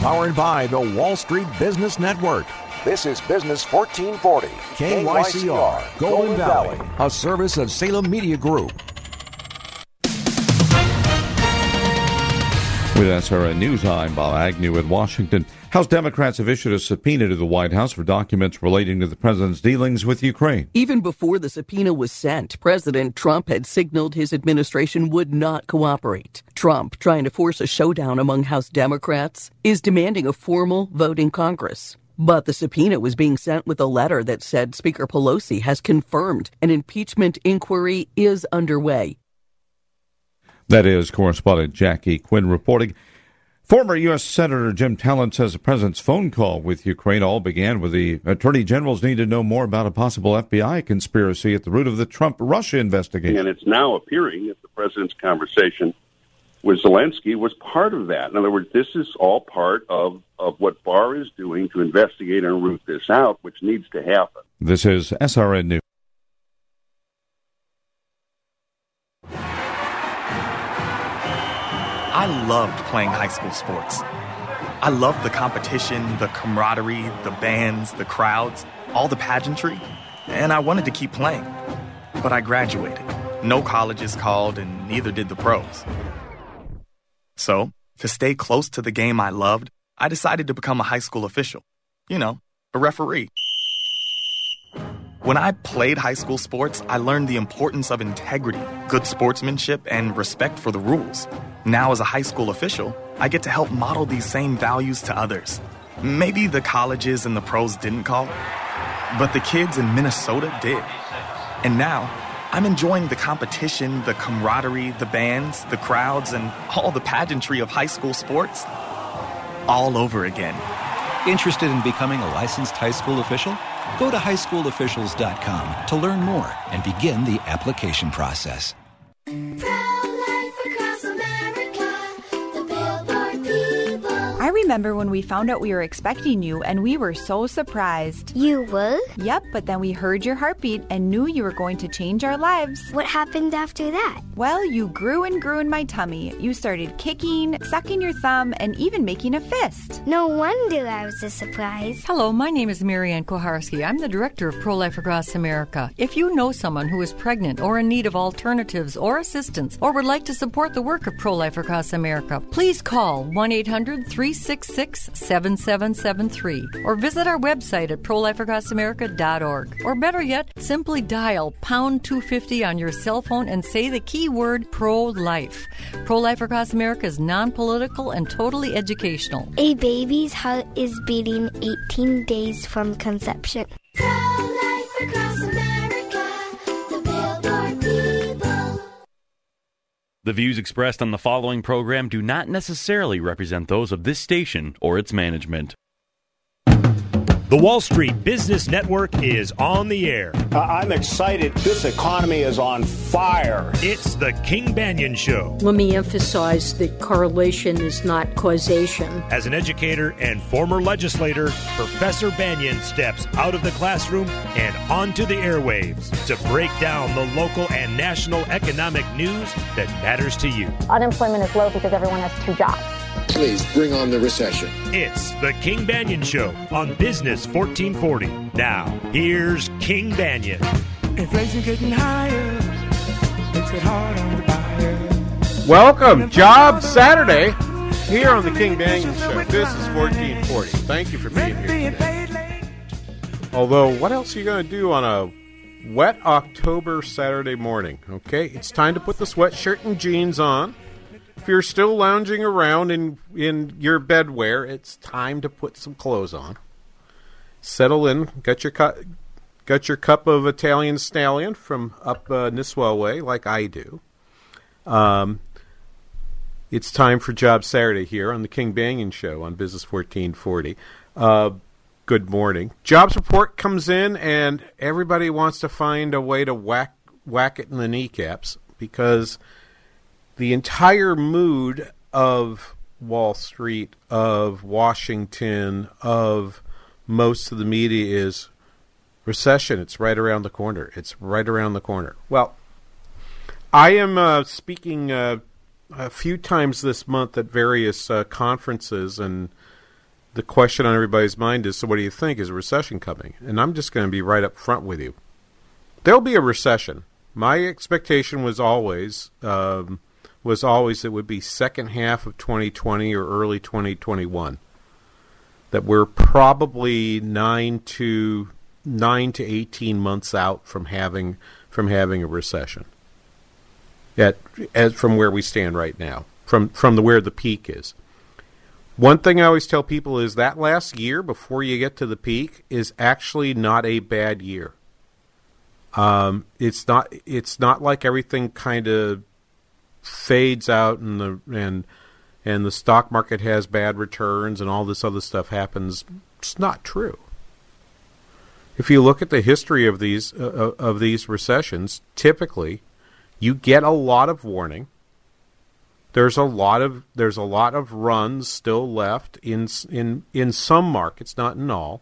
Powered by the Wall Street Business Network. This is Business 1440. KYCR, Golden Valley, a service of Salem Media Group. With SRN News, I'm Bob Agnew in Washington. House Democrats have issued a subpoena to the White House for documents relating to the president's dealings with Ukraine. Even before the subpoena was sent, President Trump had signaled his administration would not cooperate. Trump, trying to force a showdown among House Democrats, is demanding a formal vote in Congress. But the subpoena was being sent with a letter that said Speaker Pelosi has confirmed an impeachment inquiry is underway. That is correspondent Jackie Quinn reporting. Former U.S. Senator Jim Talent says the president's phone call with Ukraine all began with the attorney general's need to know more about a possible FBI conspiracy at the root of the Trump Russia investigation. And it's now appearing that the president's conversation with Zelensky was part of that. In other words, this is all part of, of what Barr is doing to investigate and root this out, which needs to happen. This is SRN News. I loved playing high school sports. I loved the competition, the camaraderie, the bands, the crowds, all the pageantry, and I wanted to keep playing. But I graduated. No colleges called, and neither did the pros. So, to stay close to the game I loved, I decided to become a high school official. You know, a referee. When I played high school sports, I learned the importance of integrity, good sportsmanship, and respect for the rules. Now, as a high school official, I get to help model these same values to others. Maybe the colleges and the pros didn't call, but the kids in Minnesota did. And now, I'm enjoying the competition, the camaraderie, the bands, the crowds, and all the pageantry of high school sports all over again. Interested in becoming a licensed high school official? Go to highschoolofficials.com to learn more and begin the application process. Remember when we found out we were expecting you and we were so surprised. You were? Yep, but then we heard your heartbeat and knew you were going to change our lives. What happened after that? Well, you grew and grew in my tummy. You started kicking, sucking your thumb, and even making a fist. No wonder I was a surprise. Hello, my name is Marianne Koharski. I'm the director of Pro Life Across America. If you know someone who is pregnant or in need of alternatives or assistance or would like to support the work of Pro Life Across America, please call 1 800 366 7773 or visit our website at prolifeacrossamerica.org. Or better yet, simply dial pound 250 on your cell phone and say the keyword pro life. Pro Life Across America is non political and totally educational. A baby's heart is beating 18 days from conception. The views expressed on the following program do not necessarily represent those of this station or its management. The Wall Street Business Network is on the air. Uh, I'm excited. This economy is on fire. It's the King Banaian Show. Let me emphasize that correlation is not causation. As an educator and former legislator, Professor Banaian steps out of the classroom and onto the airwaves to break down the local and national economic news that matters to you. Unemployment is low because everyone has two jobs. Please bring on the recession. It's the King Banaian Show on Business 1440. Now, here's King Banaian. Inflation getting higher. Makes it hard on the buyer. Welcome, Job Saturday, here on the King Banaian Show. This is 1440. Thank you for being here today. Although, what else are you going to do on a wet October Saturday morning? Okay, it's time to put the sweatshirt and jeans on if you're still lounging around in in your bedwear, it's time to put some clothes on. Settle in. Get your. Got your cup of Italian stallion from up uh, Nisswa way, like I do. Um, It's time for Job Saturday here on the King Banaian Show on Business 1440. Uh, good morning. Jobs report comes in, and everybody wants to find a way to whack whack it in the kneecaps because the entire mood of Wall Street, of Washington, of most of the media is recession. It's right around the corner. It's right around the corner. Well, I am uh, speaking. Uh, a few times this month at various uh, conferences, and the question on everybody's mind is, "So, what do you think? Is a recession coming?" And I'm just going to be right up front with you. There'll be a recession. My expectation was always um, was always it would be second half of 2020 or early 2021. That we're probably nine to nine to 18 months out from having from having a recession at, as from where we stand right now, from from the where the peak is. One thing I always tell people is that last year before you get to the peak is actually not a bad year. Um, it's not it's not like everything kind of fades out and the and and the stock market has bad returns and all this other stuff happens. It's not true. If you look at the history of these uh, of these recessions, typically you get a lot of warning. There's a lot of there's a lot of runs still left in in in some markets, not in all.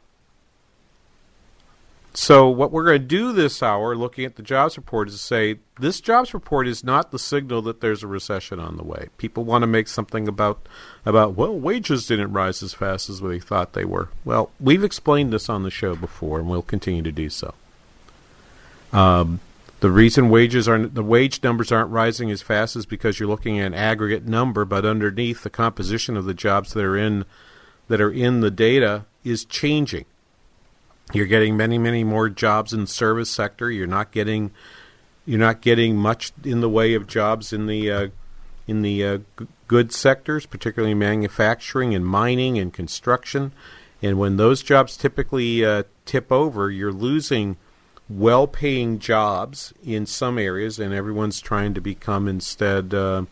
So what we're going to do this hour, looking at the jobs report, is say this jobs report is not the signal that there's a recession on the way. People want to make something about about well, wages didn't rise as fast as we thought they were. Well, we've explained this on the show before, and we'll continue to do so. Um, the reason wages are the wage numbers aren't rising as fast is because you're looking at an aggregate number, but underneath the composition of the jobs that are in that are in the data is changing. You're getting many, many more jobs in the service sector. You're not getting you're not getting much in the way of jobs in the uh, in the uh, g- sectors, particularly manufacturing and mining and construction. And when those jobs typically uh, tip over, you're losing well paying jobs in some areas, and everyone's trying to become instead uh,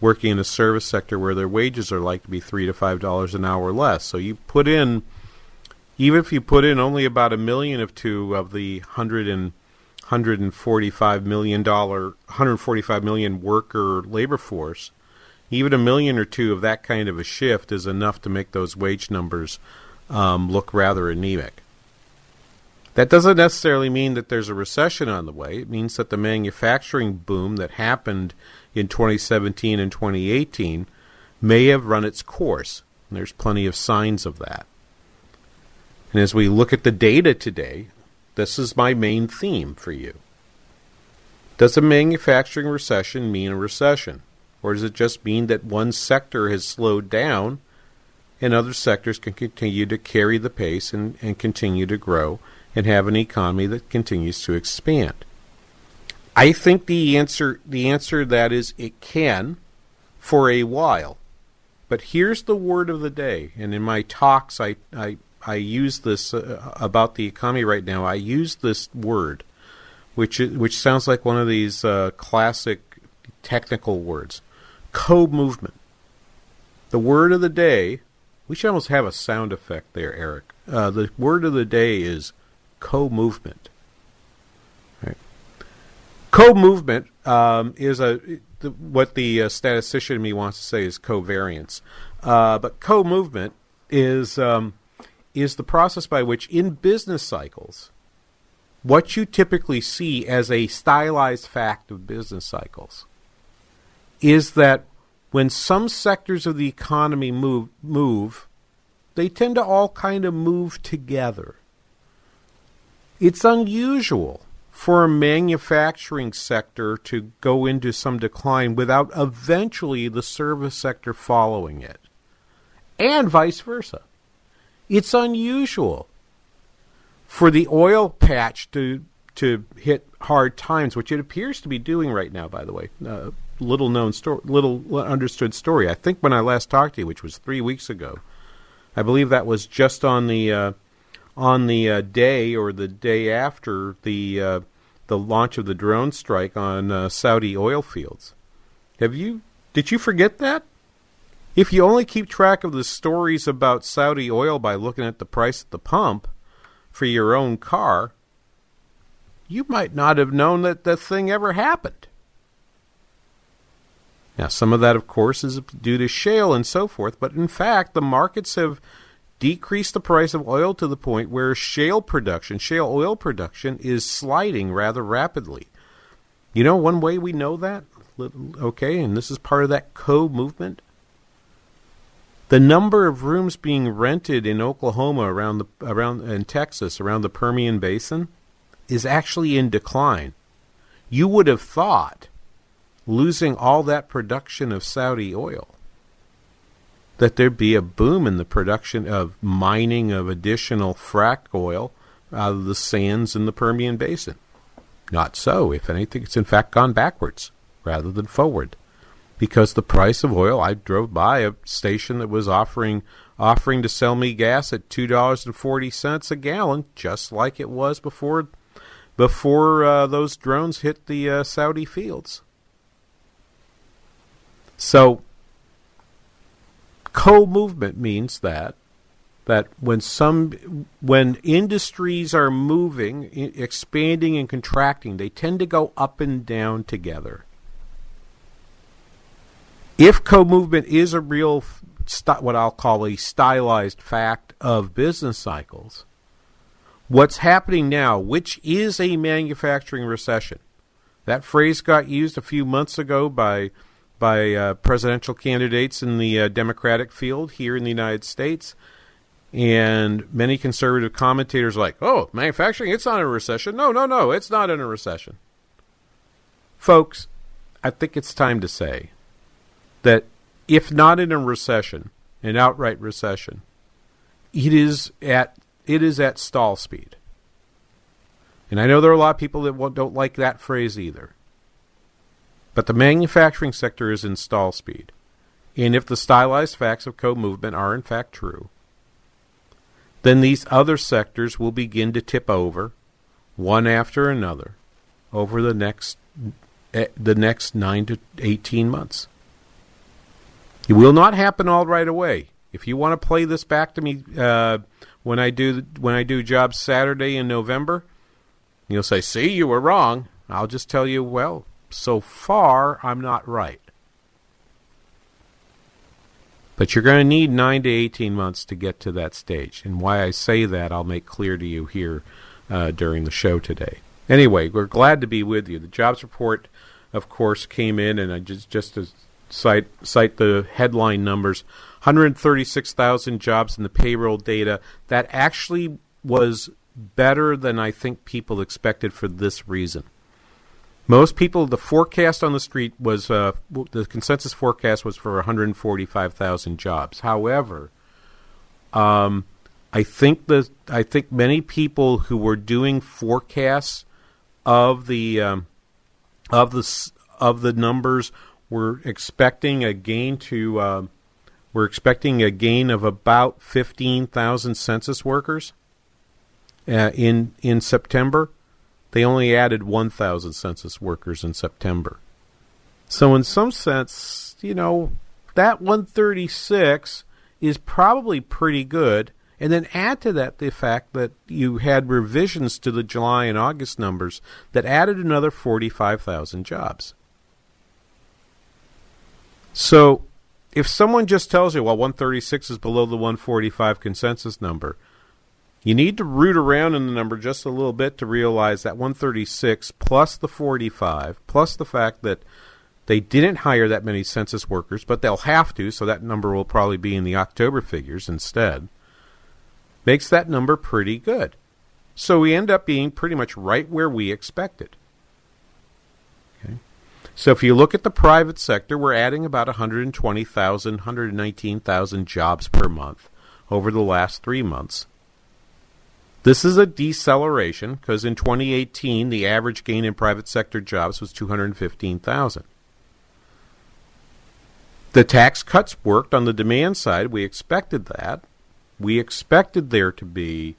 working in a service sector where their wages are like to be three to five dollars an hour less. So you put in, even if you put in only about a million of two of the hundred and hundred and forty five million dollar, hundred forty five million worker labor force, even a million or two of that kind of a shift is enough to make those wage numbers um, look rather anemic. That doesn't necessarily mean that there's a recession on the way. It means that the manufacturing boom that happened in 2017 and 2018 may have run its course. And there's plenty of signs of that. And as we look at the data today, this is my main theme for you. Does a manufacturing recession mean a recession? Or does it just mean that one sector has slowed down and other sectors can continue to carry the pace and, and continue to grow? and have an economy that continues to expand? I think the answer the answer to that is it can for a while. But here's the word of the day, and in my talks I I, I use this uh, about the economy right now. I use this word, which which sounds like one of these uh, classic technical words, co-movement. The word of the day. We should almost have a sound effect there, Eric. Uh, the word of the day is co-movement. Right. Co-movement um, is a the, what the uh, statistician in me wants to say is covariance, uh, but co-movement is um, is the process by which, in business cycles, what you typically see as a stylized fact of business cycles is that when some sectors of the economy move move, they tend to all kind of move together. It's unusual for a manufacturing sector to go into some decline without eventually the service sector following it, and vice versa. It's unusual for the oil patch to to hit hard times, which it appears to be doing right now. By the way, uh, little known story, little understood story. I think when I last talked to you, which was three weeks ago, I believe that was just on the uh, on the uh, day or the day after the uh, the launch of the drone strike on uh, Saudi oil fields. Have you? Did you forget that? If you only keep track of the stories about Saudi oil by looking at the price at the pump for your own car, you might not have known that the thing ever happened. Now, some of that, of course, is due to shale and so forth, but in fact, the markets have decreased the price of oil to the point where shale production, shale oil production, is sliding rather rapidly. You know, one way we know that, okay, and this is part of that co movement. The number of rooms being rented in Oklahoma around the around in Texas around the Permian Basin is actually in decline. You would have thought losing all that production of Saudi oil that there'd be a boom in the production of mining of additional frack oil out of the sands in the Permian Basin. Not so. If anything, it's in fact gone backwards rather than forward because the price of oil. I drove by a station that was offering offering to sell me gas at two dollars and forty cents a gallon, just like it was before before uh, those drones hit the uh, Saudi fields. So, co-movement means that that when some when industries are moving, expanding and contracting, they tend to go up and down together if co-movement is a real st- what I'll call a stylized fact of business cycles, what's happening now, which is a manufacturing recession, that phrase got used a few months ago by by uh, presidential candidates in the uh, Democratic field here in the United States. And many conservative commentators like, oh, manufacturing, it's not in a recession. No, no, no, it's not in a recession. Folks, I think it's time to say that if not in a recession, an outright recession, it is at it is at stall speed. And I know there are a lot of people that don't like that phrase either. But the manufacturing sector is in stall speed. And if the stylized facts of co movement are in fact true, then these other sectors will begin to tip over, one after another, over the next eh, the next nine to eighteen months. It will not happen all right away. If you want to play this back to me uh, when I do when I do jobs Saturday in November, you'll say, "See, you were wrong." I'll just tell you, well, so far I'm not right. But you're going to need 9 to 18 months to get to that stage. And why I say that, I'll make clear to you here uh, during the show today. Anyway, we're glad to be with you. The jobs report, of course, came in, and I just, just as cite cite the headline numbers 136,000 jobs in the payroll data that actually was better than I think people expected for this reason. Most people, the forecast on the street was uh, the consensus forecast was for 145,000 jobs. However, um, I think the I think many people who were doing forecasts of the um, of the of the numbers we're expecting a gain to uh, we're expecting a gain of about fifteen thousand census workers uh, in in September. They only added one thousand census workers in September. So in some sense, you know, that 136 is probably pretty good. And then add to that the fact that you had revisions to the July and August numbers that added another 45,000 jobs. So if someone just tells you, well, 136 is below the 145 consensus number, you need to root around in the number just a little bit to realize that 136 plus the 45 plus the fact that they didn't hire that many census workers, but they'll have to, so that number will probably be in the October figures instead, makes that number pretty good. So we end up being pretty much right where we expected. So if you look at the private sector, we're adding about 120,000, 119,000 jobs per month over the last three months. This is a deceleration because in 2018, the average gain in private sector jobs was 215,000. The tax cuts worked on the demand side. We expected that. We expected there to be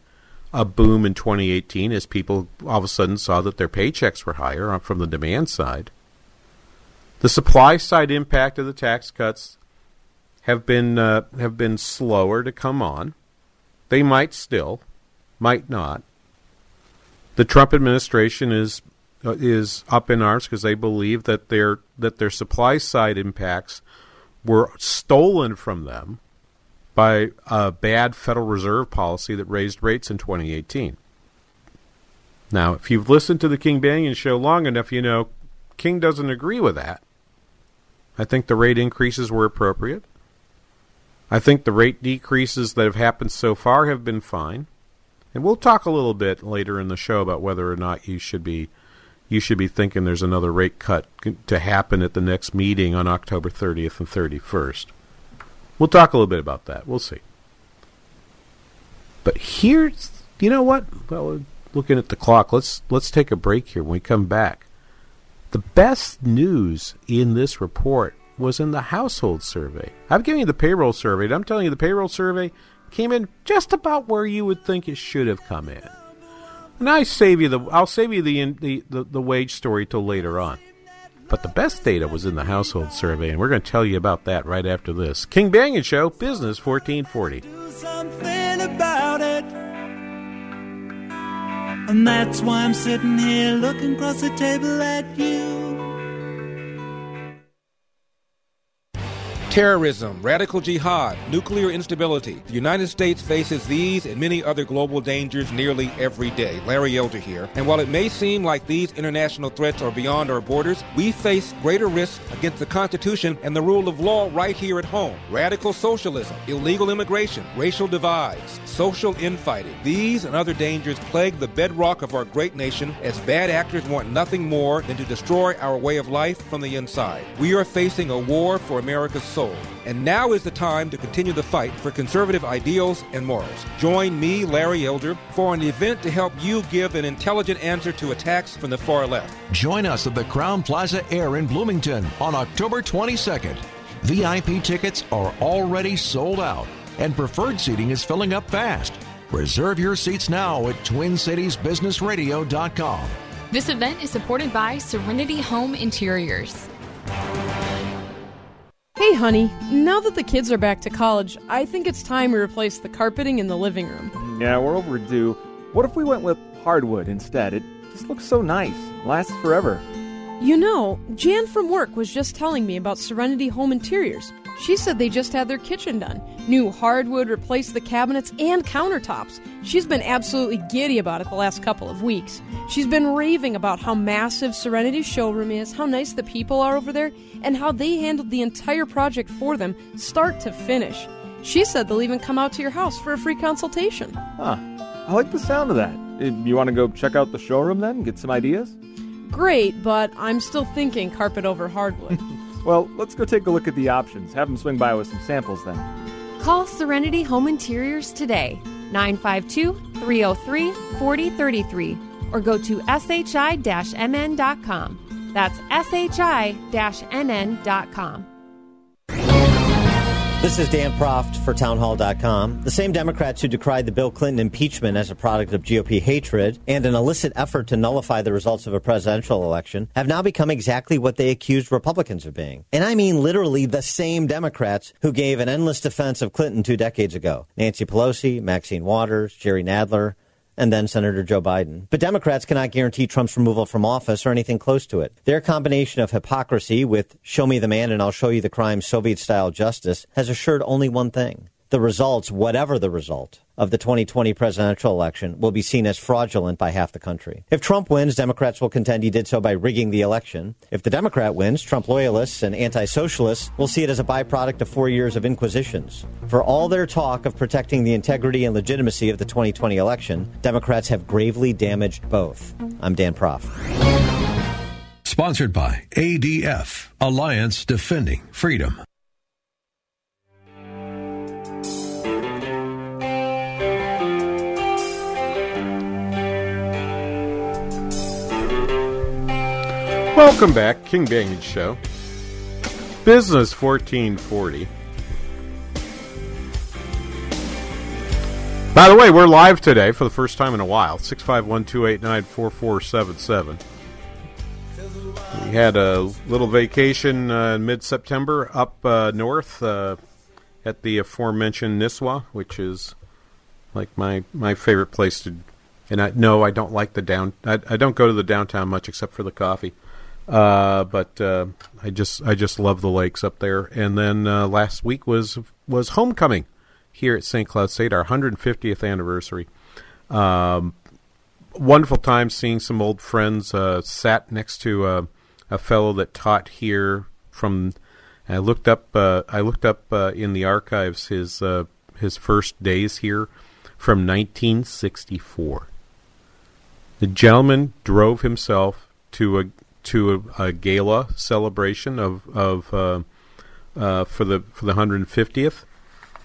a boom in 2018 as people all of a sudden saw that their paychecks were higher from the demand side. The supply side impact of the tax cuts have been uh, have been slower to come on. They might still, might not. The Trump administration is uh, is up in arms because they believe that their that their supply side impacts were stolen from them by a bad Federal Reserve policy that raised rates in 2018. Now, if you've listened to the King Banaian show long enough, you know King doesn't agree with that. I think the rate increases were appropriate. I think the rate decreases that have happened so far have been fine. And we'll talk a little bit later in the show about whether or not you should be you should be thinking there's another rate cut to happen at the next meeting on October 30th and 31st. We'll talk a little bit about that. We'll see. But here's you know what? Well, looking at the clock, let's let's take a break here when we come back. The best news in this report was in the household survey. I'm giving you the payroll survey. And I'm telling you the payroll survey came in just about where you would think it should have come in. And I save you the I'll save you the the, the, the wage story till later on. But the best data was in the household survey, and we're going to tell you about that right after this. King Banaian Show, Business 1440. And that's why I'm sitting here looking across the table at you. Terrorism, radical jihad, nuclear instability. The United States faces these and many other global dangers nearly every day. Larry Elder here. And while it may seem like these international threats are beyond our borders, we face greater risks against the Constitution and the rule of law right here at home. Radical socialism, illegal immigration, racial divides, social infighting. These and other dangers plague the bedrock of our great nation as bad actors want nothing more than to destroy our way of life from the inside. We are facing a war for America's soul. And now is the time to continue the fight for conservative ideals and morals. Join me, Larry Elder, for an event to help you give an intelligent answer to attacks from the far left. Join us at the Crowne Plaza Aire in Bloomington on October 22nd. VIP tickets are already sold out, and preferred seating is filling up fast. Reserve your seats now at TwinCitiesBusinessRadio.com. This event is supported by Serenity Home Interiors. Honey, now that the kids are back to college, I think it's time we replace the carpeting in the living room. Yeah, we're overdue. What if we went with hardwood instead? It just looks so nice, lasts forever. You know, Jan from work was just telling me about Serenity Home Interiors. She said they just had their kitchen done. New hardwood replaced the cabinets and countertops. She's been absolutely giddy about it the last couple of weeks. She's been raving about how massive Serenity's showroom is, how nice the people are over there, and how they handled the entire project for them, start to finish. She said they'll even come out to your house for a free consultation. Huh. I like the sound of that. Uh, you want to go check out the showroom then? Get some ideas? Great, but I'm still thinking carpet over hardwood. well, let's go take a look at the options. Have them swing by with some samples then. Call Serenity Home Interiors today, 952 303 4033, or go to shi mn.com. That's shi-mn.com. This is Dan Proft for townhall.com. The same Democrats who decried the Bill Clinton impeachment as a product of GOP hatred and an illicit effort to nullify the results of a presidential election have now become exactly what they accused Republicans of being. And I mean literally the same Democrats who gave an endless defense of Clinton two decades ago. Nancy Pelosi, Maxine Waters, Jerry Nadler, and then Senator Joe Biden. But Democrats cannot guarantee Trump's removal from office or anything close to it. Their combination of hypocrisy with show me the man and I'll show you the crime Soviet style justice has assured only one thing the results, whatever the result of the 2020 presidential election, will be seen as fraudulent by half the country. If Trump wins, Democrats will contend he did so by rigging the election. If the Democrat wins, Trump loyalists and anti socialists will see it as a byproduct of four years of inquisitions. For all their talk of protecting the integrity and legitimacy of the 2020 election, Democrats have gravely damaged both. I'm Dan Proft. Sponsored by ADF, Alliance Defending Freedom. Welcome back, King Banaian Show. Business 1440. By the way, we're live today for the first time in a while. 651 289 4477. We had a little vacation uh, in mid September up uh, north. Uh, at the aforementioned Nisswa, which is like my my favorite place to. And I no, I don't like the down. I, I don't go to the downtown much except for the coffee. Uh, but uh, I just I just love the lakes up there. And then uh, last week was was homecoming here at St. Cloud State, our 150th anniversary. Um, wonderful time seeing some old friends. Uh, sat next to a, a fellow that taught here from. I looked up. Uh, I looked up uh, in the archives his uh, his first days here from 1964. The gentleman drove himself to a to a, a gala celebration of of uh, uh, for the for the 150th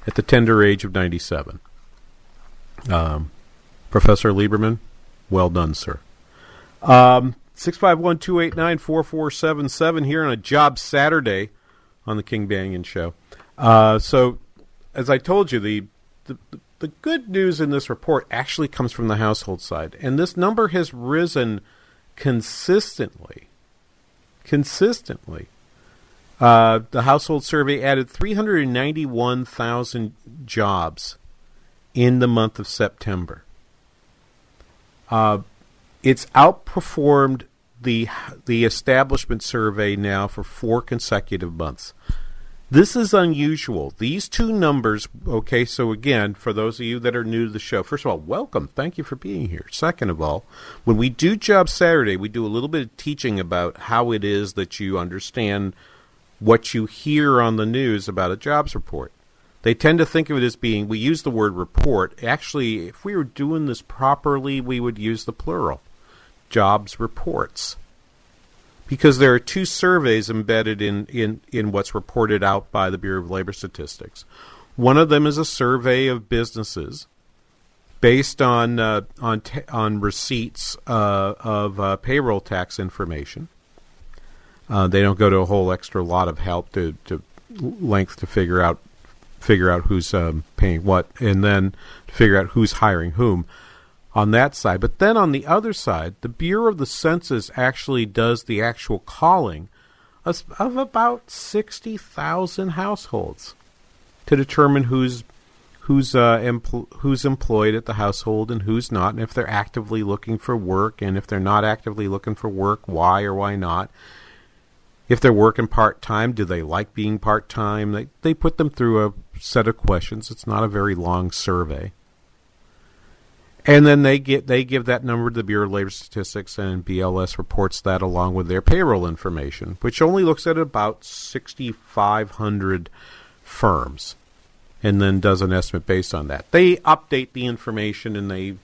at the tender age of 97. Um, Professor Lieberman, well done, sir. Um, 651 289 4477 here on a job Saturday on the King Banaian Show. Uh, so, as I told you, the, the, the good news in this report actually comes from the household side. And this number has risen consistently. Consistently. Uh, the household survey added 391,000 jobs in the month of September. Uh, it's outperformed the the establishment survey now for four consecutive months. This is unusual. These two numbers, okay, so again, for those of you that are new to the show, first of all, welcome. Thank you for being here. Second of all, when we do Job Saturday, we do a little bit of teaching about how it is that you understand what you hear on the news about a jobs report. They tend to think of it as being, we use the word report. Actually, if we were doing this properly, we would use the plural jobs reports. Because there are two surveys embedded in, in, in what's reported out by the Bureau of Labor Statistics. One of them is a survey of businesses based on uh, on t- on receipts uh, of uh, payroll tax information. Uh, they don't go to a whole extra lot of help to, to length to figure out figure out who's um, paying what, and then to figure out who's hiring whom on that side. But then on the other side, the Bureau of the Census actually does the actual calling of, about sixty thousand households to determine who's who's uh, empl- who's employed at the household and who's not, and if they're actively looking for work, and if they're not actively looking for work, why or why not if they're working part time, do they like being part time? They they put them through a set of questions. It's not a very long survey. And then they get they give that number to the Bureau of Labor Statistics and BLS reports that along with their payroll information, which only looks at about sixty five hundred firms and then does an estimate based on that. They update the information and they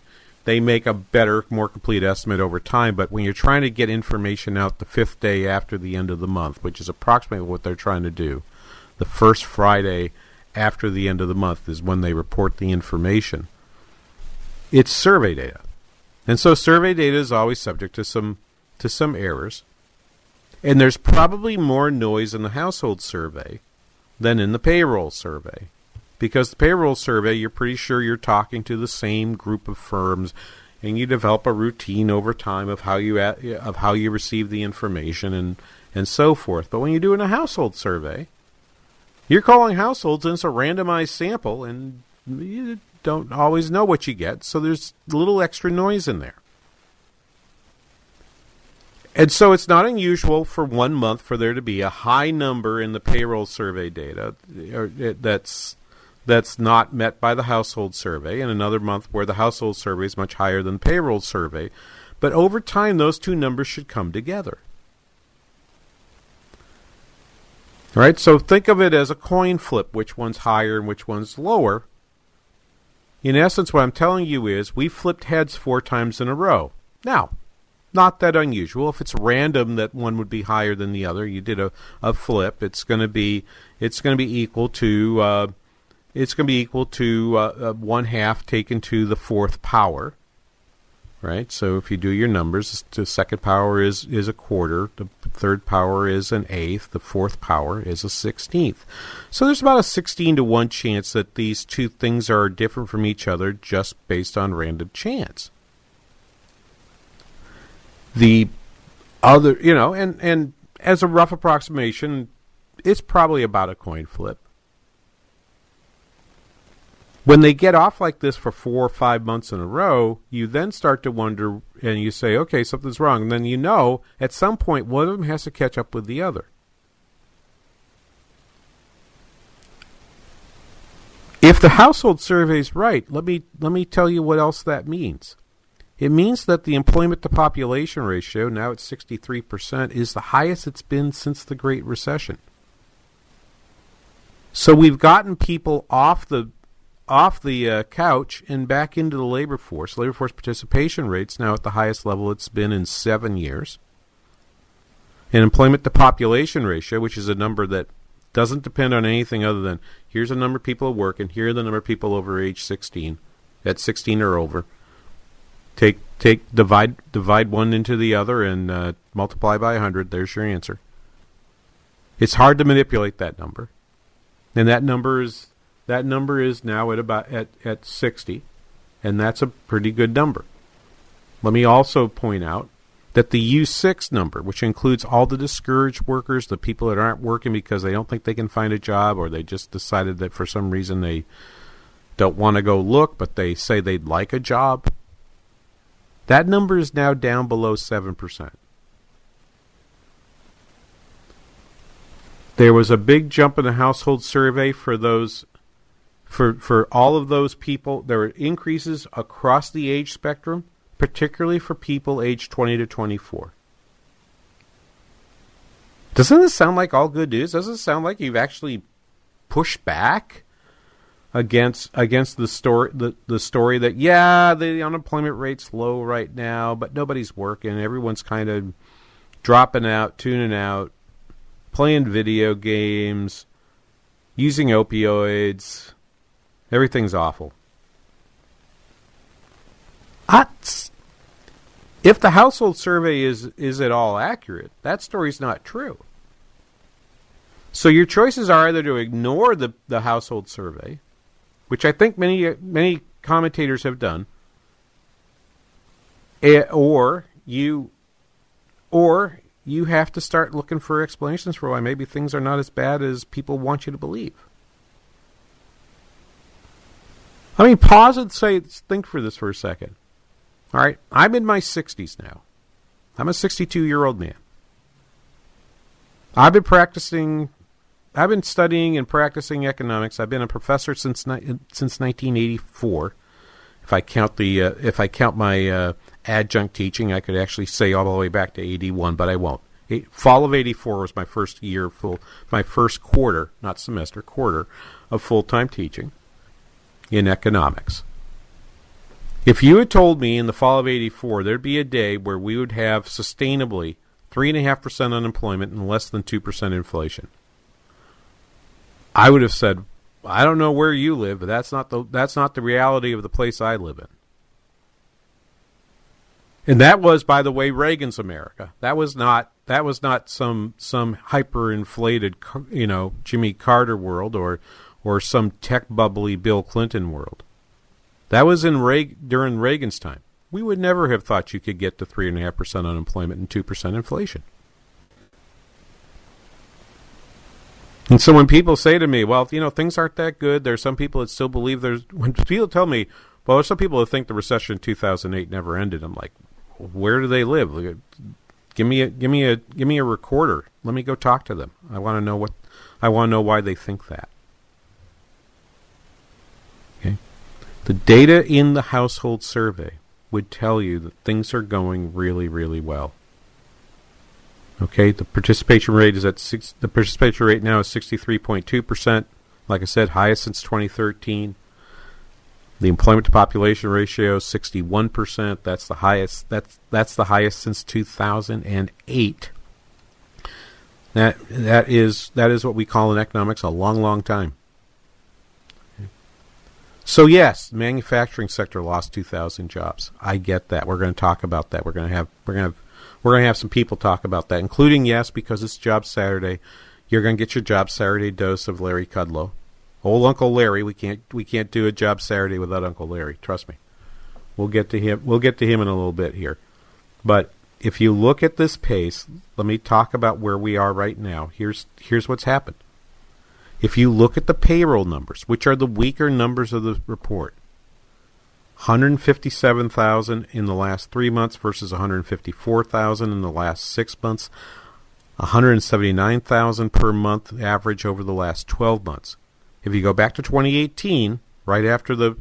they make a better, more complete estimate over time. But when you're trying to get information out the fifth day after the end of the month, which is approximately what they're trying to do, the first Friday after the end of the month is when they report the information. It's survey data. And so survey data is always subject to some to some errors. And there's probably more noise in the household survey than in the payroll survey because the payroll survey, you're pretty sure you're talking to the same group of firms, and you develop a routine over time of how you of how you receive the information and and so forth. But when you're doing a household survey, you're calling households, and it's a randomized sample, and you don't always know what you get, so there's a little extra noise in there. And so it's not unusual for one month for there to be a high number in the payroll survey data eh, that's that's not met by the household survey, and another month where the household survey is much higher than the payroll survey. But over time, those two numbers should come together. All right, so think of it as a coin flip which one's higher and which one's lower. In essence, what I'm telling you is we flipped heads four times in a row. Now, not that unusual. If it's random that one would be higher than the other, you did a, a flip. It's going to be it's going to be equal to uh, it's going to be equal to uh, uh, one half taken to the fourth power. Right, so if you do your numbers, the second power is is a quarter, the third power is an eighth, the fourth power is a sixteenth. So there's about a sixteen to one chance that these two things are different from each other just based on random chance. The other, you know, and and as a rough approximation, it's probably about a coin flip. When they get off like this for four or five months in a row, you then start to wonder and you say, okay, something's wrong. And then you know at some point one of them has to catch up with the other. If the household survey is right, let me let me tell you what else that means. It means that the employment to population ratio, now at 63%, is the highest it's been since the Great Recession. So we've gotten people off the off the uh, couch and back into the labor force. Labor force participation rates now at the highest level it's been in 7 years. And employment to population ratio, which is a number that doesn't depend on anything other than here's a number of people working, here are the number of people over age 16, at 16 or over. Take take divide divide one into the other and uh, multiply by 100. There's your answer. It's hard to manipulate that number, and that number is that number is now at about at, at 60, and that's a pretty good number. Let me also point out that the U6 number, which includes all the discouraged workers, the people that aren't working because they don't think they can find a job or they just decided that for some reason they don't want to go look, but they say they'd like a job, that number is now down below 7%. There was a big jump in the household survey for those for for all of those people. There were increases across the age spectrum particularly for people aged 20 to 24. Doesn't this sound like all good news? Doesn't it sound like you've actually pushed back against against the story the, the story that yeah, the unemployment rate's low right now, but nobody's working. Everyone's kind of dropping out, tuning out, playing video games, using opioids. Everything's awful. That's if the household survey is is at all accurate, that story's not true. So your choices are either to ignore the, the household survey, which I think many many commentators have done, eh, or you or you have to start looking for explanations for why maybe things are not as bad as people want you to believe. I me pause and say, think for this for a second. All right, I'm in my 60s now. I'm a 62 year old man. I've been practicing, I've been studying and practicing economics. I've been a professor since since 1984. If I count the uh, if I count my uh, adjunct teaching, I could actually say all the way back to 81, but I won't. fall of 84 was my first year full, my first quarter, not semester, quarter of full time teaching in economics. If you had told me in the fall of 84 there'd be a day where we would have sustainably 3.5% unemployment and less than 2% inflation, I would have said, I don't know where you live, but that's not the, that's not the reality of the place I live in. And that was, by the way, Reagan's America. That was not that was not some some hyperinflated, you know, Jimmy Carter world or or some tech bubbly Bill Clinton world. That was in during Reagan's time. We would never have thought you could get to 3.5% unemployment and 2% inflation. And so when people say to me, well, you know, things aren't that good, there's some people that still believe there's, when people tell me, well, there's some people that think the recession in 2008 never ended, I'm like, where do they live? Give me a, give me a, give me a recorder. Let me go talk to them. I want to know what, I want to know why they think that. The data in the household survey would tell you that things are going really, really well. Okay, the participation rate is at six, the participation rate now is sixty three point two percent. Like I said, highest since twenty thirteen. The employment to population ratio is sixty one percent. That's the highest. That's that's the highest since two thousand and eight. That that is that is what we call in economics a long, long time. So yes, manufacturing sector lost 2,000 jobs. I get that. We're going to talk about that. We're going to have we're going to have, we're going to have some people talk about that, including yes, because it's Job Saturday. You're going to get your Job Saturday dose of Larry Kudlow, old Uncle Larry. We can't we can't do a Job Saturday without Uncle Larry. Trust me. We'll get to him. We'll get to him in a little bit here, but if you look at this pace, let me talk about where we are right now. Here's here's what's happened. If you look at the payroll numbers, which are the weaker numbers of the report, 157,000 in the last 3 months versus 154,000 in the last 6 months. 179,000 per month average over the last 12 months. If you go back to 2018, right after the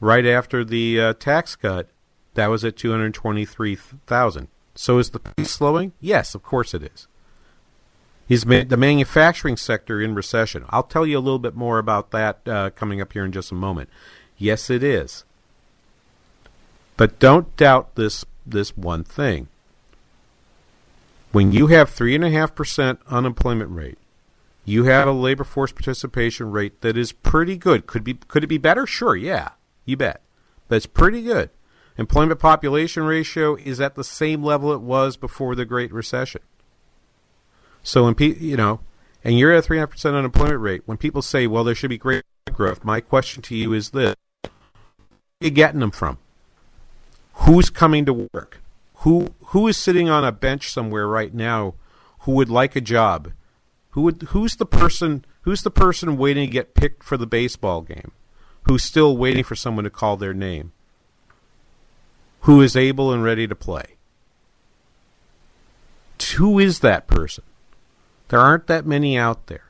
right after the uh, tax cut, that was at 223,000. So is the pace slowing? Yes, of course it is. Is ma- the manufacturing sector in recession? I'll tell you a little bit more about that uh, coming up here in just a moment. Yes, it is. But don't doubt this this one thing. When you have three and a half percent unemployment rate, you have a labor force participation rate that is pretty good. Could be could it be better? Sure, yeah, you bet. But it's pretty good. Employment population ratio is at the same level it was before the Great Recession. So when people, you know, and you're at three half percent unemployment rate, when people say, "Well, there should be great growth," my question to you is this: Where are you getting them from? Who's coming to work? Who who is sitting on a bench somewhere right now who would like a job? Who would who's the person who's the person waiting to get picked for the baseball game? Who's still waiting for someone to call their name? Who is able and ready to play? Who is that person? There aren't that many out there.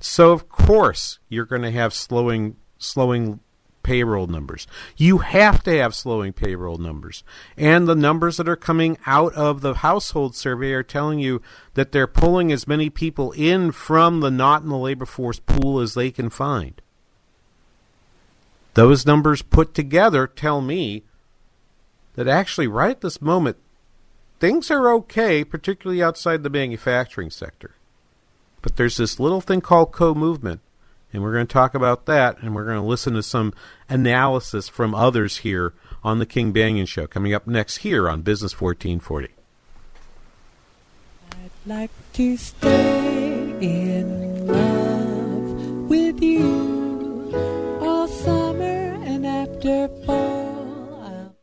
So of course you're going to have slowing slowing payroll numbers. You have to have slowing payroll numbers. And the numbers that are coming out of the household survey are telling you that they're pulling as many people in from the not in the labor force pool as they can find. Those numbers put together tell me that actually, right at this moment, things are okay, particularly outside the manufacturing sector. But there's this little thing called co movement and we're going to talk about that, and we're going to listen to some analysis from others here on the King Banaian Show coming up next here on Business 1440. I'd like to stay in love with you all summer and after fall.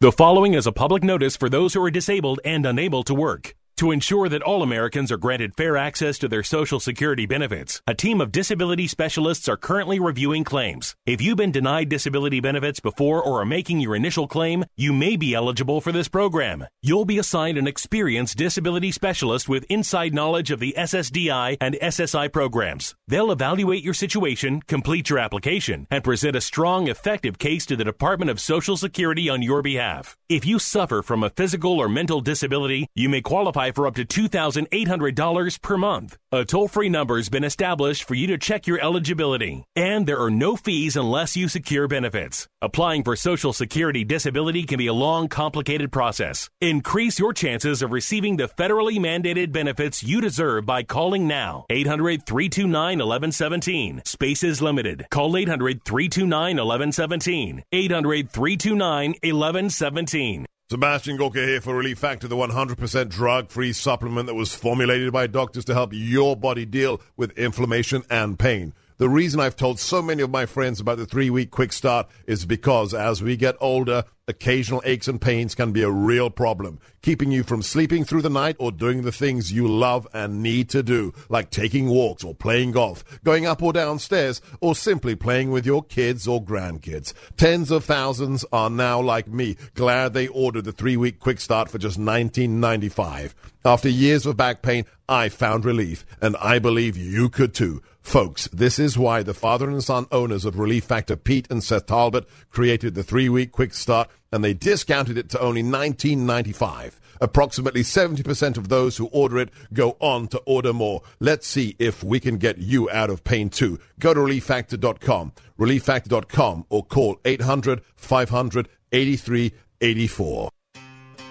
The following is a public notice for those who are disabled and unable to work. To ensure that all Americans are granted fair access to their Social Security benefits, a team of disability specialists are currently reviewing claims. If you've been denied disability benefits before or are making your initial claim, you may be eligible for this program. You'll be assigned an experienced disability specialist with inside knowledge of the SSDI and SSI programs. They'll evaluate your situation, complete your application, and present a strong, effective case to the Department of Social Security on your behalf. If you suffer from a physical or mental disability, you may qualify for up to $2,800 per month. A toll free number has been established for you to check your eligibility, and there are no fees unless you secure benefits. Applying for Social Security disability can be a long, complicated process. Increase your chances of receiving the federally mandated benefits you deserve by calling now. 800 329 1117. Space is limited. Call 800 329 1117. 800 329 1117. Sebastian Gorka here for Relief Factor, the 100% drug free supplement that was formulated by doctors to help your body deal with inflammation and pain. The reason I've told so many of my friends about the three week quick start is because as we get older, occasional aches and pains can be a real problem, keeping you from sleeping through the night or doing the things you love and need to do, like taking walks or playing golf, going up or down stairs, or simply playing with your kids or grandkids. Tens of thousands are now like me, glad they ordered the three week quick start for just $19.95. After years of back pain, I found relief, and I believe you could too. Folks, this is why the father and son owners of Relief Factor, Pete and Seth Talbot, created the three week quick start and they discounted it to only $19.95. Approximately 70% of those who order it go on to order more. Let's see if we can get you out of pain too. Go to relieffactor.com, relieffactor.com, or call 800 500 8384.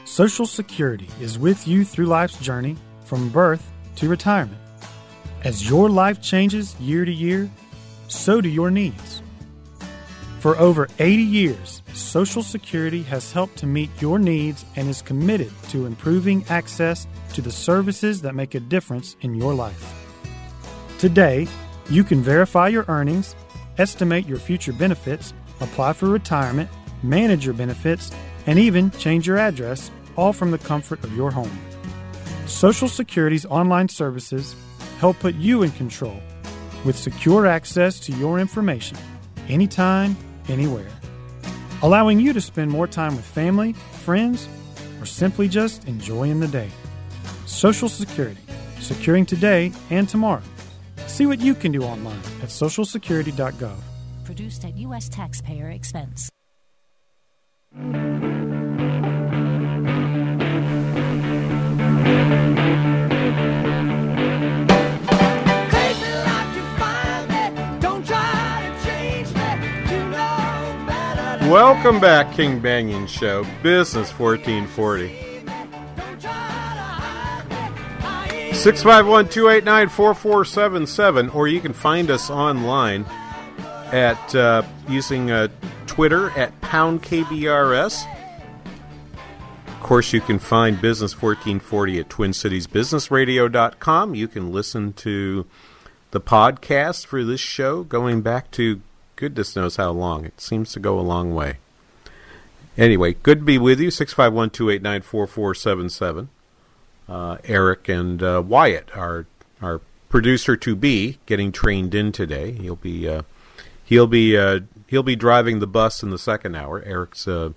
Social Security is with you through life's journey from birth to retirement. As your life changes year to year, so do your needs. For over 80 years, Social Security has helped to meet your needs and is committed to improving access to the services that make a difference in your life. Today, you can verify your earnings, estimate your future benefits, apply for retirement, manage your benefits, and even change your address, all from the comfort of your home. Social Security's online services help put you in control with secure access to your information anytime, anywhere, allowing you to spend more time with family, friends, or simply just enjoying the day. Social Security, securing today and tomorrow. See what you can do online at socialsecurity.gov. Produced at U.S. taxpayer expense. Welcome back, King Banaian Show, Business 1440. 651 289 4477, or you can find us online at uh, using uh, Twitter at pound KBRS. Of course, you can find Business 1440 at TwinCitiesBusinessRadio.com. You can listen to the podcast for this show going back to goodness knows how long. It seems to go a long way. Anyway, good to be with you. 651 289 4477. Eric and uh, Wyatt, our our producer to be, getting trained in today. He'll be uh, he'll be uh, he'll be driving the bus in the second hour. Eric's uh,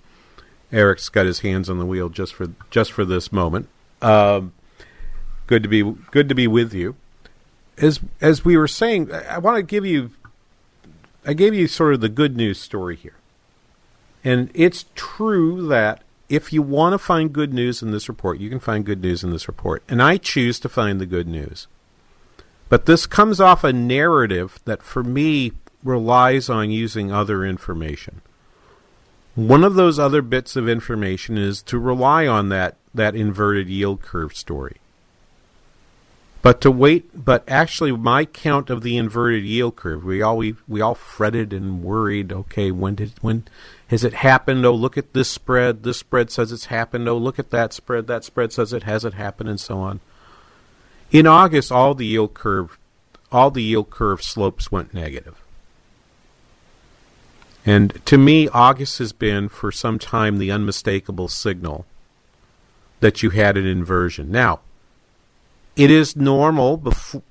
Eric's got his hands on the wheel just for just for this moment. Um, good to be good to be with you. As as we were saying, I want to give you I gave you sort of the good news story here. And it's true that if you want to find good news in this report, you can find good news in this report. And I choose to find the good news. But this comes off a narrative that, for me, relies on using other information. One of those other bits of information is to rely on that, that inverted yield curve story. But to wait, but actually, my count of the inverted yield curve, we all we, we all fretted and worried. Okay, when did when has it happened? Oh, look at this spread. This spread says it's happened. Oh, look at that spread. That spread says it hasn't happened, and so on. In August, all the yield curve, all the yield curve slopes went negative. And to me, August has been for some time the unmistakable signal that you had an inversion. Now, it is normal